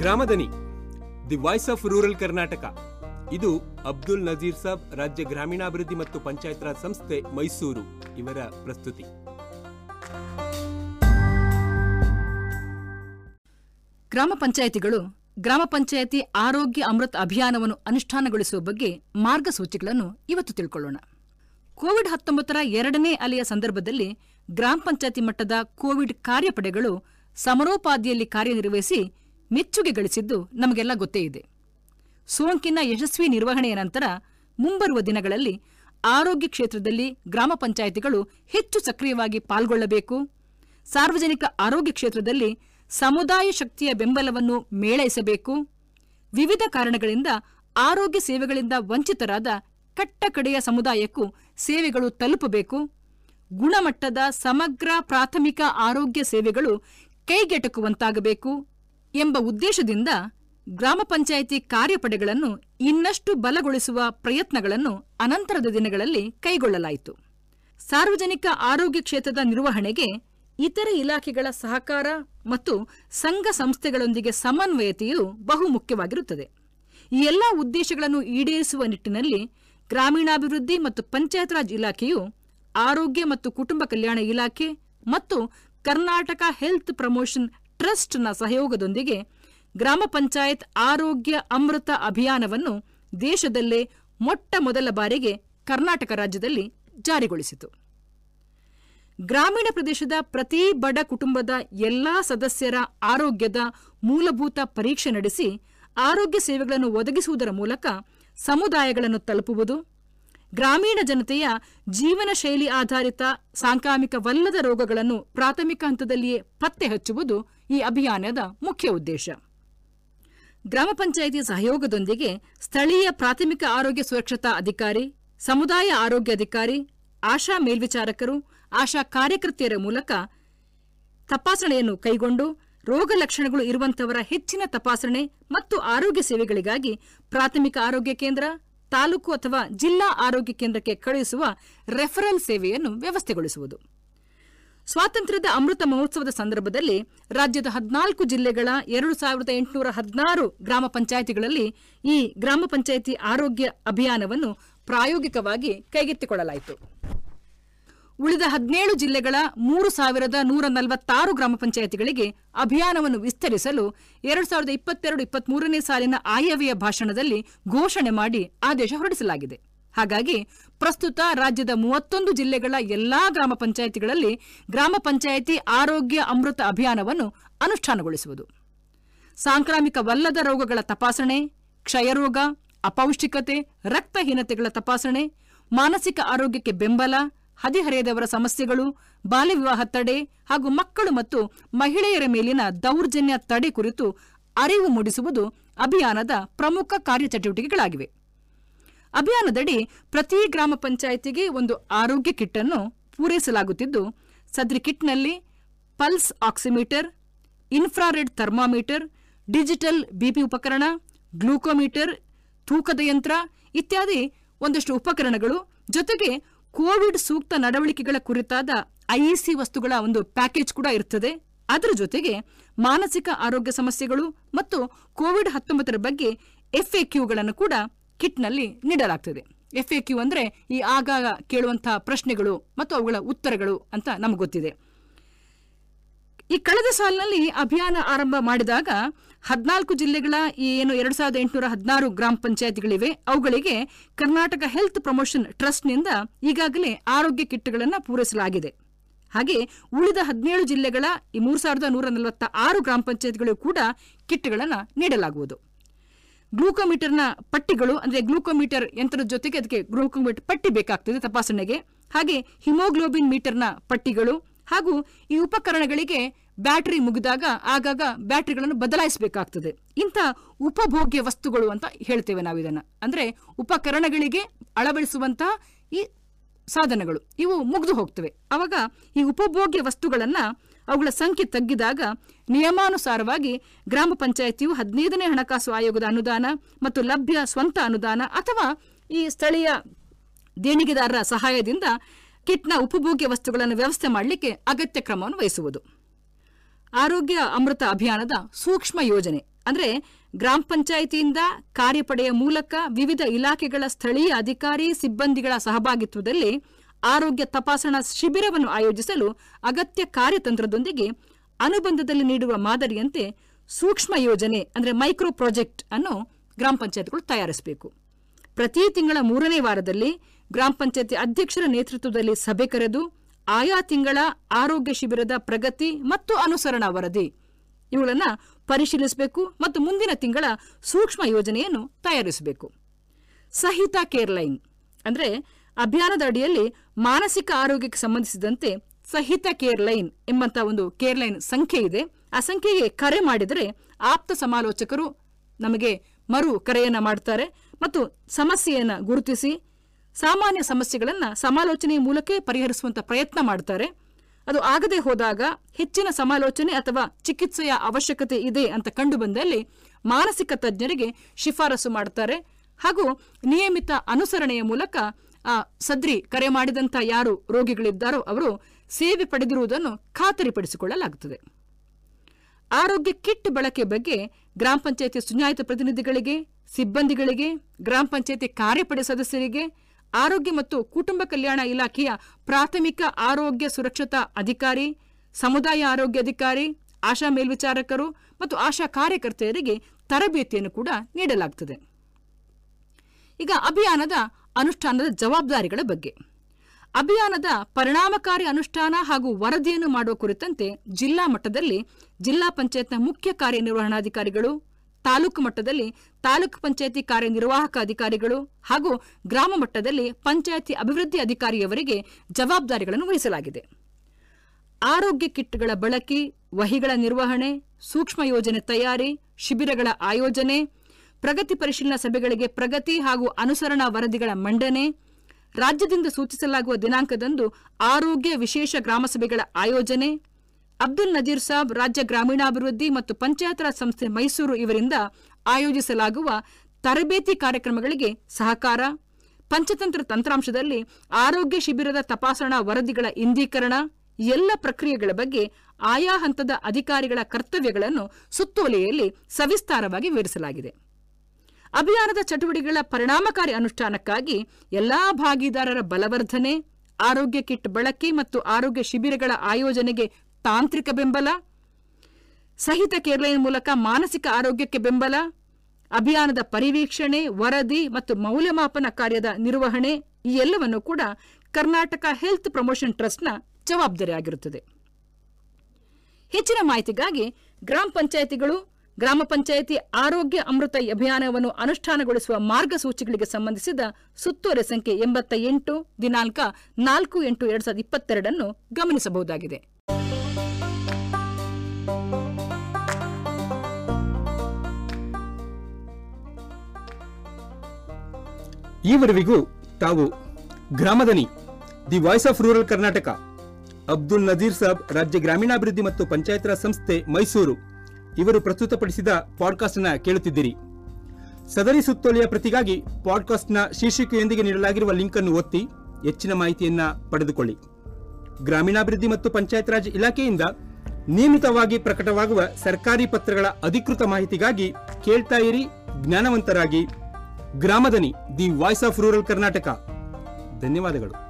Gramadhani, the voice of rural Karnataka. ಇದು ಅಬ್ದುಲ್ ನಜೀರ್ ಸಾಬ್ ರಾಜ್ಯ ಗ್ರಾಮೀಣಾಭಿವೃದ್ಧಿ ಮತ್ತು ಪಂಚಾಯತ್ ರಾಜ್ ಸಂಸ್ಥೆ ಮೈಸೂರು. ಇವರ ಪ್ರಸ್ತುತಿ. ಗ್ರಾಮ ಪಂಚಾಯಿತಿಗಳು, ಗ್ರಾಮ ಪಂಚಾಯಿತಿ ಆರೋಗ್ಯ ಅಮೃತ್ ಅಭಿಯಾನವನ್ನು ಅನುಷ್ಠಾನಗೊಳಿಸುವ ಬಗ್ಗೆ ಮಾರ್ಗಸೂಚಿಗಳನ್ನು ಇವತ್ತು ತಿಳ್ಕೊಳ್ಳೋಣ. ಕೋವಿಡ್ ಹತ್ತೊಂಬತ್ತರ ಎರಡನೇ ಅಲೆಯ ಸಂದರ್ಭದಲ್ಲಿ ಗ್ರಾಮ ಪಂಚಾಯತಿ ಮಟ್ಟದ ಕೋವಿಡ್ ಕಾರ್ಯಪಡೆಗಳು ಸಮರೋಪಾದಿಯಲ್ಲಿ ಕಾರ್ಯನಿರ್ವಹಿಸಿ ಮೆಚ್ಚುಗೆ ಗಳಿಸಿದ್ದು ನಮಗೆಲ್ಲ ಗೊತ್ತೇ ಇದೆ. ಸೋಂಕಿನ ಯಶಸ್ವಿ ನಿರ್ವಹಣೆಯ ನಂತರ ಮುಂಬರುವ ದಿನಗಳಲ್ಲಿ ಆರೋಗ್ಯ ಕ್ಷೇತ್ರದಲ್ಲಿ ಗ್ರಾಮ ಪಂಚಾಯಿತಿಗಳು ಹೆಚ್ಚು ಸಕ್ರಿಯವಾಗಿ ಪಾಲ್ಗೊಳ್ಳಬೇಕು. ಸಾರ್ವಜನಿಕ ಆರೋಗ್ಯ ಕ್ಷೇತ್ರದಲ್ಲಿ ಸಮುದಾಯ ಶಕ್ತಿಯ ಬೆಂಬಲವನ್ನು ಮೇಳೈಸಬೇಕು. ವಿವಿಧ ಕಾರಣಗಳಿಂದ ಆರೋಗ್ಯ ಸೇವೆಗಳಿಂದ ವಂಚಿತರಾದ ಕಟ್ಟಕಡೆಯ ಸಮುದಾಯಕ್ಕೂ ಸೇವೆಗಳು ತಲುಪಬೇಕು. ಗುಣಮಟ್ಟದ ಸಮಗ್ರ ಪ್ರಾಥಮಿಕ ಆರೋಗ್ಯ ಸೇವೆಗಳು ಕೈಗೆಟಕುವಂತಾಗಬೇಕು. ಎಂಬ ಉದ್ದೇಶದಿಂದ ಗ್ರಾಮ ಪಂಚಾಯಿತಿ ಕಾರ್ಯಪಡೆಗಳನ್ನು ಇನ್ನಷ್ಟು ಬಲಗೊಳಿಸುವ ಪ್ರಯತ್ನಗಳನ್ನು ಅನಂತರದ ದಿನಗಳಲ್ಲಿ ಕೈಗೊಳ್ಳಲಾಯಿತು. ಸಾರ್ವಜನಿಕ ಆರೋಗ್ಯ ಕ್ಷೇತ್ರದ ನಿರ್ವಹಣೆಗೆ ಇತರೆ ಇಲಾಖೆಗಳ ಸಹಕಾರ ಮತ್ತು ಸಂಘ ಸಂಸ್ಥೆಗಳೊಂದಿಗೆ ಸಮನ್ವಯತೆಯು ಬಹು ಮುಖ್ಯವಾಗಿರುತ್ತದೆ. ಈ ಎಲ್ಲ ಉದ್ದೇಶಗಳನ್ನು ಈಡೇರಿಸುವ ನಿಟ್ಟಿನಲ್ಲಿ ಗ್ರಾಮೀಣಾಭಿವೃದ್ಧಿ ಮತ್ತು ಪಂಚಾಯತ್ ರಾಜ್ ಇಲಾಖೆಯು ಆರೋಗ್ಯ ಮತ್ತು ಕುಟುಂಬ ಕಲ್ಯಾಣ ಇಲಾಖೆ ಮತ್ತು ಕರ್ನಾಟಕ ಹೆಲ್ತ್ ಪ್ರಮೋಷನ್ ಟ್ರಸ್ಟ್ನ ಸಹಯೋಗದೊಂದಿಗೆ ಗ್ರಾಮ ಪಂಚಾಯತ್ ಆರೋಗ್ಯ ಅಮೃತ ಅಭಿಯಾನವನ್ನು ದೇಶದಲ್ಲೇ ಮೊಟ್ಟ ಮೊದಲ ಬಾರಿಗೆ ಕರ್ನಾಟಕ ರಾಜ್ಯದಲ್ಲಿ ಜಾರಿಗೊಳಿಸಿತು. ಗ್ರಾಮೀಣ ಪ್ರದೇಶದ ಪ್ರತಿ ಬಡ ಕುಟುಂಬದ ಎಲ್ಲಾ ಸದಸ್ಯರ ಆರೋಗ್ಯದ ಮೂಲಭೂತ ಪರೀಕ್ಷೆ ನಡೆಸಿ ಆರೋಗ್ಯ ಸೇವೆಗಳನ್ನು ಒದಗಿಸುವುದರ ಮೂಲಕ ಸಮುದಾಯಗಳನ್ನು ತಲುಪುವುದು ಗ್ರಾಮೀಣ ಜನತೆಯ ಜೀವನ ಶೈಲಿ ಆಧಾರಿತ ಸಾಂಕ್ರಾಮಿಕವಲ್ಲದ ರೋಗಗಳನ್ನು ಪ್ರಾಥಮಿಕ ಹಂತದಲ್ಲಿಯೇ ಪತ್ತೆ ಹಚ್ಚುವುದು ಈ ಅಭಿಯಾನದ ಮುಖ್ಯ ಉದ್ದೇಶ. ಗ್ರಾಮ ಪಂಚಾಯಿತಿ ಸಹಯೋಗದೊಂದಿಗೆ ಸ್ಥಳೀಯ ಪ್ರಾಥಮಿಕ ಆರೋಗ್ಯ ಸುರಕ್ಷತಾ ಅಧಿಕಾರಿ, ಸಮುದಾಯ ಆರೋಗ್ಯ ಅಧಿಕಾರಿ, ಆಶಾ ಮೇಲ್ವಿಚಾರಕರು, ಆಶಾ ಕಾರ್ಯಕರ್ತೆಯರ ಮೂಲಕ ತಪಾಸಣೆಯನ್ನು ಕೈಗೊಂಡು ರೋಗ ಲಕ್ಷಣಗಳು ಇರುವಂತವರ ಹೆಚ್ಚಿನ ತಪಾಸಣೆ ಮತ್ತು ಆರೋಗ್ಯ ಸೇವೆಗಳಿಗಾಗಿ ಪ್ರಾಥಮಿಕ ಆರೋಗ್ಯ ಕೇಂದ್ರ ತಾಲೂಕು ಅಥವಾ ಜಿಲ್ಲಾ ಆರೋಗ್ಯ ಕೇಂದ್ರಕ್ಕೆ ಕಳುಹಿಸುವ ರೆಫರಲ್ ಸೇವೆಯನ್ನು ವ್ಯವಸ್ಥೆಗೊಳಿಸುವುದು. ಸ್ವಾತಂತ್ರ್ಯದ ಅಮೃತ ಮಹೋತ್ಸವದ ಸಂದರ್ಭದಲ್ಲಿ ರಾಜ್ಯದ ಹದಿನಾಲ್ಕು ಜಿಲ್ಲೆಗಳ ಎರಡು ಸಾವಿರದ ಎಂಟುನೂರ ಹದಿನಾರು ಗ್ರಾಮ ಪಂಚಾಯಿತಿಗಳಲ್ಲಿ ಈ ಗ್ರಾಮ ಪಂಚಾಯಿತಿ ಆರೋಗ್ಯ ಅಭಿಯಾನವನ್ನು ಪ್ರಾಯೋಗಿಕವಾಗಿ ಕೈಗೆತ್ತಿಕೊಳ್ಳಲಾಯಿತು. ಉಳಿದ ಹದಿನೇಳು ಜಿಲ್ಲೆಗಳ ಮೂರು ಸಾವಿರದ ನೂರ ನಲವತ್ತಾರು ಗ್ರಾಮ ಪಂಚಾಯಿತಿಗಳಿಗೆ ಅಭಿಯಾನವನ್ನು ವಿಸ್ತರಿಸಲು ಎರಡು ಸಾವಿರದ ಇಪ್ಪತ್ತೆರಡು ಇಪ್ಪತ್ಮೂರನೇ ಸಾಲಿನ ಆಯವ್ಯಯ ಭಾಷಣದಲ್ಲಿ ಘೋಷಣೆ ಮಾಡಿ ಆದೇಶ ಹೊರಡಿಸಲಾಗಿದೆ. ಹಾಗಾಗಿ ಪ್ರಸ್ತುತ ರಾಜ್ಯದ ಮೂವತ್ತೊಂದು ಜಿಲ್ಲೆಗಳ ಎಲ್ಲಾ ಗ್ರಾಮ ಪಂಚಾಯಿತಿಗಳಲ್ಲಿ ಗ್ರಾಮ ಪಂಚಾಯಿತಿ ಆರೋಗ್ಯ ಅಮೃತ ಅಭಿಯಾನವನ್ನು ಅನುಷ್ಠಾನಗೊಳಿಸುವುದು. ಸಾಂಕ್ರಾಮಿಕವಲ್ಲದ ರೋಗಗಳ ತಪಾಸಣೆ, ಕ್ಷಯರೋಗ, ಅಪೌಷ್ಟಿಕತೆ, ರಕ್ತಹೀನತೆಗಳ ತಪಾಸಣೆ, ಮಾನಸಿಕ ಆರೋಗ್ಯಕ್ಕೆ ಬೆಂಬಲ ಹದಿಹರೆಯದವರ ಸಮಸ್ಯೆಗಳು ಬಾಲ್ಯ ವಿವಾಹ ತಡೆ ಹಾಗೂ ಮಕ್ಕಳು ಮತ್ತು ಮಹಿಳೆಯರ ಮೇಲಿನ ದೌರ್ಜನ್ಯ ತಡೆ ಕುರಿತು ಅರಿವು ಮೂಡಿಸುವುದು ಅಭಿಯಾನದ ಪ್ರಮುಖ ಕಾರ್ಯಚಟುವಟಿಕೆಗಳಾಗಿವೆ. ಅಭಿಯಾನದಡಿ ಪ್ರತಿ ಗ್ರಾಮ ಪಂಚಾಯಿತಿಗೆ ಒಂದು ಆರೋಗ್ಯ ಕಿಟ್ ಅನ್ನು ಪೂರೈಸಲಾಗುತ್ತಿದ್ದು, ಸದ್ರಿ ಕಿಟ್ನಲ್ಲಿ pulse oximeter, infrared thermometer, digital BP ಉಪಕರಣ, ಗ್ಲೂಕೋಮೀಟರ್, ತೂಕದ ಯಂತ್ರ ಇತ್ಯಾದಿ ಒಂದಷ್ಟು ಉಪಕರಣಗಳು ಜೊತೆಗೆ ಕೋವಿಡ್ ಸೂಕ್ತ ನಡವಳಿಕೆಗಳ ಕುರಿತಾದ ಐಇಸಿ ವಸ್ತುಗಳ ಒಂದು ಪ್ಯಾಕೇಜ್ ಕೂಡ ಇರ್ತದೆ. ಅದರ ಜೊತೆಗೆ ಮಾನಸಿಕ ಆರೋಗ್ಯ ಸಮಸ್ಯೆಗಳು ಮತ್ತು ಕೋವಿಡ್ ಹತ್ತೊಂಬತ್ತರ ಬಗ್ಗೆ ಎಫ್ಎಕ್ಯೂಗಳನ್ನು ಕೂಡ ಕಿಟ್ನಲ್ಲಿ ನೀಡಲಾಗ್ತದೆ. ಎಫ್ ಎ ಕ್ಯೂ ಅಂದ್ರೆ ಈ ಆಗಾಗ ಕೇಳುವಂತಹ ಪ್ರಶ್ನೆಗಳು ಮತ್ತು ಅವುಗಳ ಉತ್ತರಗಳು ಅಂತ ನಮಗೆ ಗೊತ್ತಿದೆ. ಈ ಕಳೆದ ಸಾಲಿನಲ್ಲಿ ಅಭಿಯಾನ ಆರಂಭ ಮಾಡಿದಾಗ ಹದಿನಾಲ್ಕು ಜಿಲ್ಲೆಗಳ ಏನು ಎರಡು ಸಾವಿರದ ಎಂಟುನೂರ ಹದಿನಾರು ಗ್ರಾಮ ಪಂಚಾಯತ್ಗಳಿವೆ. ಅವುಗಳಿಗೆ ಕರ್ನಾಟಕ ಹೆಲ್ತ್ ಪ್ರಮೋಷನ್ ಟ್ರಸ್ಟ್ನಿಂದ ಈಗಾಗಲೇ ಆರೋಗ್ಯ ಕಿಟ್ಗಳನ್ನು ಪೂರೈಸಲಾಗಿದೆ. ಹಾಗೆ ಉಳಿದ ಹದಿನೇಳು ಜಿಲ್ಲೆಗಳ ಈ ಮೂರು ಸಾವಿರದ ನೂರ ನಲವತ್ತ ಆರು ಗ್ರಾಮ ಪಂಚಾಯತ್ಗಳಿಗೂ ಕೂಡ ಕಿಟ್ಗಳನ್ನು ನೀಡಲಾಗುವುದು. ಗ್ಲೂಕೋಮೀಟರ್ನ ಪಟ್ಟಿಗಳು ಅಂದರೆ ಗ್ಲೂಕೋಮೀಟರ್ ಯಂತ್ರದ ಜೊತೆಗೆ ಅದಕ್ಕೆ ಗ್ಲೂಕೋಮೀಟರ್ ಪಟ್ಟಿ ಬೇಕಾಗ್ತದೆ ತಪಾಸಣೆಗೆ. ಹಾಗೆ ಹಿಮೋಗ್ಲೋಬಿನ್ ಮೀಟರ್ನ ಪಟ್ಟಿಗಳು ಹಾಗೂ ಈ ಉಪಕರಣಗಳಿಗೆ ಬ್ಯಾಟರಿ ಮುಗಿದಾಗ ಆಗಾಗ ಬ್ಯಾಟರಿಗಳನ್ನು ಬದಲಾಯಿಸಬೇಕಾಗ್ತದೆ. ಇಂಥ ಉಪಭೋಗ್ಯ ವಸ್ತುಗಳು ಅಂತ ಹೇಳ್ತೇವೆ ನಾವು ಇದನ್ನ. ಅಂದ್ರೆ ಉಪಕರಣಗಳಿಗೆ ಅಳವಡಿಸುವಂತಹ ಈ ಸಾಧನಗಳು, ಇವು ಮುಗಿದು ಹೋಗ್ತವೆ. ಆವಾಗ ಈ ಉಪಭೋಗ್ಯ ವಸ್ತುಗಳನ್ನು ಅವುಗಳ ಸಂಖ್ಯೆ ತಗ್ಗಿದಾಗ ನಿಯಮಾನುಸಾರವಾಗಿ ಗ್ರಾಮ ಪಂಚಾಯಿತಿಯು ಹದಿನೈದನೇ ಹಣಕಾಸು ಆಯೋಗದ ಅನುದಾನ ಮತ್ತು ಲಭ್ಯ ಸ್ವಂತ ಅನುದಾನ ಅಥವಾ ಈ ಸ್ಥಳೀಯ ದೇಣಿಗೆದಾರರ ಸಹಾಯದಿಂದ ಕಿಟ್ನ ಉಪಭೋಗ್ಯ ವಸ್ತುಗಳನ್ನು ವ್ಯವಸ್ಥೆ ಮಾಡಲಿಕ್ಕೆ ಅಗತ್ಯ ಕ್ರಮವನ್ನು ವಹಿಸುವುದು. ಆರೋಗ್ಯ ಅಮೃತ ಅಭಿಯಾನದ ಸೂಕ್ಷ್ಮ ಯೋಜನೆ. ಅಂದರೆ ಗ್ರಾಮ ಪಂಚಾಯಿತಿಯಿಂದ ಕಾರ್ಯಪಡೆಯ ಮೂಲಕ ವಿವಿಧ ಇಲಾಖೆಗಳ ಸ್ಥಳೀಯ ಅಧಿಕಾರಿ, ಸಿಬ್ಬಂದಿಗಳ ಸಹಭಾಗಿತ್ವದಲ್ಲಿ ಆರೋಗ್ಯ ತಪಾಸಣಾ ಶಿಬಿರವನ್ನು ಆಯೋಜಿಸಲು ಅಗತ್ಯ ಕಾರ್ಯತಂತ್ರದೊಂದಿಗೆ ಅನುಬಂಧದಲ್ಲಿ ನೀಡುವ ಮಾದರಿಯಂತೆ ಸೂಕ್ಷ್ಮ ಯೋಜನೆ, ಅಂದರೆ ಮೈಕ್ರೋ ಪ್ರಾಜೆಕ್ಟ್ ಅನ್ನು ಗ್ರಾಮ ಪಂಚಾಯತ್ಗಳು ತಯಾರಿಸಬೇಕು. ಪ್ರತಿ ತಿಂಗಳ ಮೂರನೇ ವಾರದಲ್ಲಿ ಗ್ರಾಮ ಪಂಚಾಯತಿ ಅಧ್ಯಕ್ಷರ ನೇತೃತ್ವದಲ್ಲಿ ಸಭೆ ಕರೆದು ಆಯಾ ತಿಂಗಳ ಆರೋಗ್ಯ ಶಿಬಿರದ ಪ್ರಗತಿ ಮತ್ತು ಅನುಸರಣಾ ವರದಿ. ಇವುಗಳನ್ನು ಪರಿಶೀಲಿಸಬೇಕು ಮತ್ತು ಮುಂದಿನ ತಿಂಗಳ ಸೂಕ್ಷ್ಮ ಯೋಜನೆಯನ್ನು ತಯಾರಿಸಬೇಕು. ಸಹಿತ ಕೇರ್ ಲೈನ್ ಅಂದ್ರೆ ಅಭಿಯಾನದ ಅಡಿಯಲ್ಲಿ ಮಾನಸಿಕ ಆರೋಗ್ಯಕ್ಕೆ ಸಂಬಂಧಿಸಿದಂತೆ ಸಹಿತ ಕೇರ್ ಲೈನ್ ಎಂಬಂತ ಒಂದು ಕೇರ್ ಲೈನ್ ಸಂಖ್ಯೆ ಇದೆ. ಆ ಸಂಖ್ಯೆಗೆ ಕರೆ ಮಾಡಿದರೆ ಆಪ್ತ ಸಮಾಲೋಚಕರು ನಮಗೆ ಮರು ಕರೆಯನ್ನು ಮಾಡ್ತಾರೆ ಮತ್ತು ಸಮಸ್ಯೆಯನ್ನು ಗುರುತಿಸಿ ಸಾಮಾನ್ಯ ಸಮಸ್ಯೆಗಳನ್ನು ಸಮಾಲೋಚನೆಯ ಮೂಲಕ ಪರಿಹರಿಸುವಂತ ಪ್ರಯತ್ನ ಮಾಡ್ತಾರೆ. ಅದು ಆಗದೆ ಹೋದಾಗ ಹೆಚ್ಚಿನ ಸಮಾಲೋಚನೆ ಅಥವಾ ಚಿಕಿತ್ಸೆಯ ಅವಶ್ಯಕತೆ ಇದೆ ಅಂತ ಕಂಡು ಬಂದಲ್ಲಿ ಮಾನಸಿಕ ತಜ್ಞರಿಗೆ ಶಿಫಾರಸು ಮಾಡ್ತಾರೆ. ಹಾಗೂ ನಿಯಮಿತ ಅನುಸರಣೆಯ ಮೂಲಕ, ಆ, ಸದ್ರಿ ಕರೆ ಮಾಡಿದಂಥ ಯಾರು ರೋಗಿಗಳಿದ್ದಾರೋ ಅವರು ಸೇವೆ ಪಡೆದಿರುವುದನ್ನು ಖಾತರಿಪಡಿಸಿಕೊಳ್ಳಲಾಗುತ್ತದೆ. ಆರೋಗ್ಯ ಕಿಟ್ ಬಳಕೆ ಬಗ್ಗೆ ಗ್ರಾಮ ಪಂಚಾಯತಿ ಚುನಾಯಿತ ಪ್ರತಿನಿಧಿಗಳಿಗೆ, ಸಿಬ್ಬಂದಿಗಳಿಗೆ, ಗ್ರಾಮ ಪಂಚಾಯಿತಿ ಕಾರ್ಯಪಡೆ ಸದಸ್ಯರಿಗೆ ಆರೋಗ್ಯ ಮತ್ತು ಕುಟುಂಬ ಕಲ್ಯಾಣ ಇಲಾಖೆಯ ಪ್ರಾಥಮಿಕ ಆರೋಗ್ಯ ಸುರಕ್ಷತಾ ಅಧಿಕಾರಿ, ಸಮುದಾಯ ಆರೋಗ್ಯ ಅಧಿಕಾರಿ, ಆಶಾ ಮೇಲ್ವಿಚಾರಕರು ಮತ್ತು ಆಶಾ ಕಾರ್ಯಕರ್ತೆಯರಿಗೆ ತರಬೇತಿಯನ್ನು ಕೂಡ ನೀಡಲಾಗುತ್ತದೆ ಈಗ ಅಭಿಯಾನದ ಅನುಷ್ಠಾನದ ಜವಾಬ್ದಾರಿಗಳ ಬಗ್ಗೆ. ಅಭಿಯಾನದ ಪರಿಣಾಮಕಾರಿ ಅನುಷ್ಠಾನ ಹಾಗೂ ವರದಿಯನ್ನು ಮಾಡುವ ಕುರಿತಂತೆ ಜಿಲ್ಲಾ ಮಟ್ಟದಲ್ಲಿ ಜಿಲ್ಲಾ ಪಂಚಾಯತ್ನ ಮುಖ್ಯ ಕಾರ್ಯನಿರ್ವಹಣಾಧಿಕಾರಿಗಳು ತಾಲೂಕು ಮಟ್ಟದಲ್ಲಿ ತಾಲೂಕು ಪಂಚಾಯಿತಿ ಕಾರ್ಯನಿರ್ವಾಹಕ ಅಧಿಕಾರಿಗಳು ಹಾಗೂ ಗ್ರಾಮ ಮಟ್ಟದಲ್ಲಿ ಪಂಚಾಯಿತಿ ಅಭಿವೃದ್ಧಿ ಅಧಿಕಾರಿಯವರಿಗೆ ಜವಾಬ್ದಾರಿಗಳನ್ನು ವಹಿಸಲಾಗಿದೆ. ಆರೋಗ್ಯ ಕಿಟ್ಗಳ ಬಳಕೆ, ವಹಿಗಳ ನಿರ್ವಹಣೆ, ಸೂಕ್ಷ್ಮ ಯೋಜನೆ ತಯಾರಿ, ಶಿಬಿರಗಳ ಆಯೋಜನೆ, ಪ್ರಗತಿ ಪರಿಶೀಲನಾ ಸಭೆಗಳಿಗೆ ಪ್ರಗತಿ ಹಾಗೂ ಅನುಸರಣಾ ವರದಿಗಳ ಮಂಡನೆ, ರಾಜ್ಯದಿಂದ ಸೂಚಿಸಲಾಗುವ ದಿನಾಂಕದಂದು ಆರೋಗ್ಯ ವಿಶೇಷ ಗ್ರಾಮ ಸಭೆಗಳ ಆಯೋಜನೆ ಅಬ್ದುಲ್ ನಜೀರ್ ಸಾಬ್ ರಾಜ್ಯ ಗ್ರಾಮೀಣಾಭಿವೃದ್ಧಿ ಮತ್ತು ಪಂಚಾಯತ್ ರಾಜ್ ಸಂಸ್ಥೆ ಮೈಸೂರು ಇವರಿಂದ ಆಯೋಜಿಸಲಾಗುವ ತರಬೇತಿ ಕಾರ್ಯಕ್ರಮಗಳಿಗೆ ಸಹಕಾರ. ಪಂಚತಂತ್ರ ತಂತ್ರಾಂಶದಲ್ಲಿ ಆರೋಗ್ಯ ಶಿಬಿರದ ತಪಾಸಣಾ ವರದಿಗಳ ಇಂದೀಕರಣ, ಎಲ್ಲ ಪ್ರಕ್ರಿಯೆಗಳ ಬಗ್ಗೆ ಆಯಾ ಹಂತದ ಅಧಿಕಾರಿಗಳ ಕರ್ತವ್ಯಗಳನ್ನು ಸುತ್ತೋಲೆಯಲ್ಲಿ ಸವಿಸ್ತಾರವಾಗಿ ವಿವರಿಸಲಾಗಿದೆ. ಅಭಿಯಾನದ ಚಟುವಟಿಕೆಗಳ ಪರಿಣಾಮಕಾರಿ ಅನುಷ್ಠಾನಕ್ಕಾಗಿ ಎಲ್ಲಾ ಭಾಗಿದಾರರ ಬಲವರ್ಧನೆ, ಆರೋಗ್ಯ ಕಿಟ್ ಬಳಕೆ ಮತ್ತು ಆರೋಗ್ಯ ಶಿಬಿರಗಳ ಆಯೋಜನೆಗೆ ತಾಂತ್ರಿಕ ಬೆಂಬಲ, ಸಹಿತ ಕೇರ್ಲೈನ್ ಮೂಲಕ ಮಾನಸಿಕ ಆರೋಗ್ಯಕ್ಕೆ ಬೆಂಬಲ, ಅಭಿಯಾನದ ಪರಿವೀಕ್ಷಣೆ, ವರದಿ ಮತ್ತು ಮೌಲ್ಯಮಾಪನ ಕಾರ್ಯದ ನಿರ್ವಹಣೆ, ಈ ಎಲ್ಲವನ್ನು ಕೂಡ ಕರ್ನಾಟಕ ಹೆಲ್ತ್ ಪ್ರಮೋಷನ್ ಟ್ರಸ್ಟ್ನ ಜವಾಬ್ದಾರಿಯಾಗಿರುತ್ತದೆ ಹೆಚ್ಚಿನ ಮಾಹಿತಿಗಾಗಿ ಗ್ರಾಮ ಪಂಚಾಯಿತಿಗಳು, ಗ್ರಾಮ ಪಂಚಾಯಿತಿ ಆರೋಗ್ಯ ಅಮೃತ ಅಭಿಯಾನವನ್ನು ಅನುಷ್ಠಾನಗೊಳಿಸುವ ಮಾರ್ಗಸೂಚಿಗಳಿಗೆ ಸಂಬಂಧಿಸಿದ ಸುತ್ತೋಲೆ ಸಂಖ್ಯೆ ಎಂಬತ್ತ ಎಂಟು, ದಿನಾಂಕ ನಾಲ್ಕು ಎಂಟು ಎರಡ್ ಸಾವಿರದ ಇಪ್ಪತ್ತೆರಡನ್ನು ಗಮನಿಸಬಹುದಾಗಿದೆ. ಈವರೆವಿಗೂ ತಾವು Gramadhani, the voice of rural Karnataka, Abdul Nazeer Saab, ರಾಜ್ಯ ಗ್ರಾಮೀಣಾಭಿವೃದ್ಧಿ ಮತ್ತು ಪಂಚಾಯತ್ ರಾಜ್ ಸಂಸ್ಥೆ ಮೈಸೂರು ಇವರು ಪ್ರಸ್ತುತಪಡಿಸಿದ ಪಾಡ್ಕಾಸ್ಟ್ನ ಕೇಳುತ್ತಿದ್ದೀರಿ. ಸದರಿ ಸುತ್ತೋಲೆಯ ಪ್ರತಿಗಾಗಿ ಪಾಡ್ಕಾಸ್ಟ್ನ ಶೀರ್ಷಿಕೆಯೊಂದಿಗೆ ನೀಡಲಾಗಿರುವ ಲಿಂಕ್ ಅನ್ನು ಒತ್ತಿ ಹೆಚ್ಚಿನ ಮಾಹಿತಿಯನ್ನ ಪಡೆದುಕೊಳ್ಳಿ. ಗ್ರಾಮೀಣಾಭಿವೃದ್ಧಿ ಮತ್ತು ಪಂಚಾಯತ್ ರಾಜ್ ಇಲಾಖೆಯಿಂದ ನಿಯಮಿತವಾಗಿ ಪ್ರಕಟವಾಗುವ ಸರ್ಕಾರಿ ಪತ್ರಗಳ ಅಧಿಕೃತ ಮಾಹಿತಿಗಾಗಿ ಕೇಳ್ತಾ ಇರಿ ಜ್ಞಾನವಂತರಾಗಿ. Gramadhani, the voice of rural Karnataka. ಧನ್ಯವಾದಗಳು.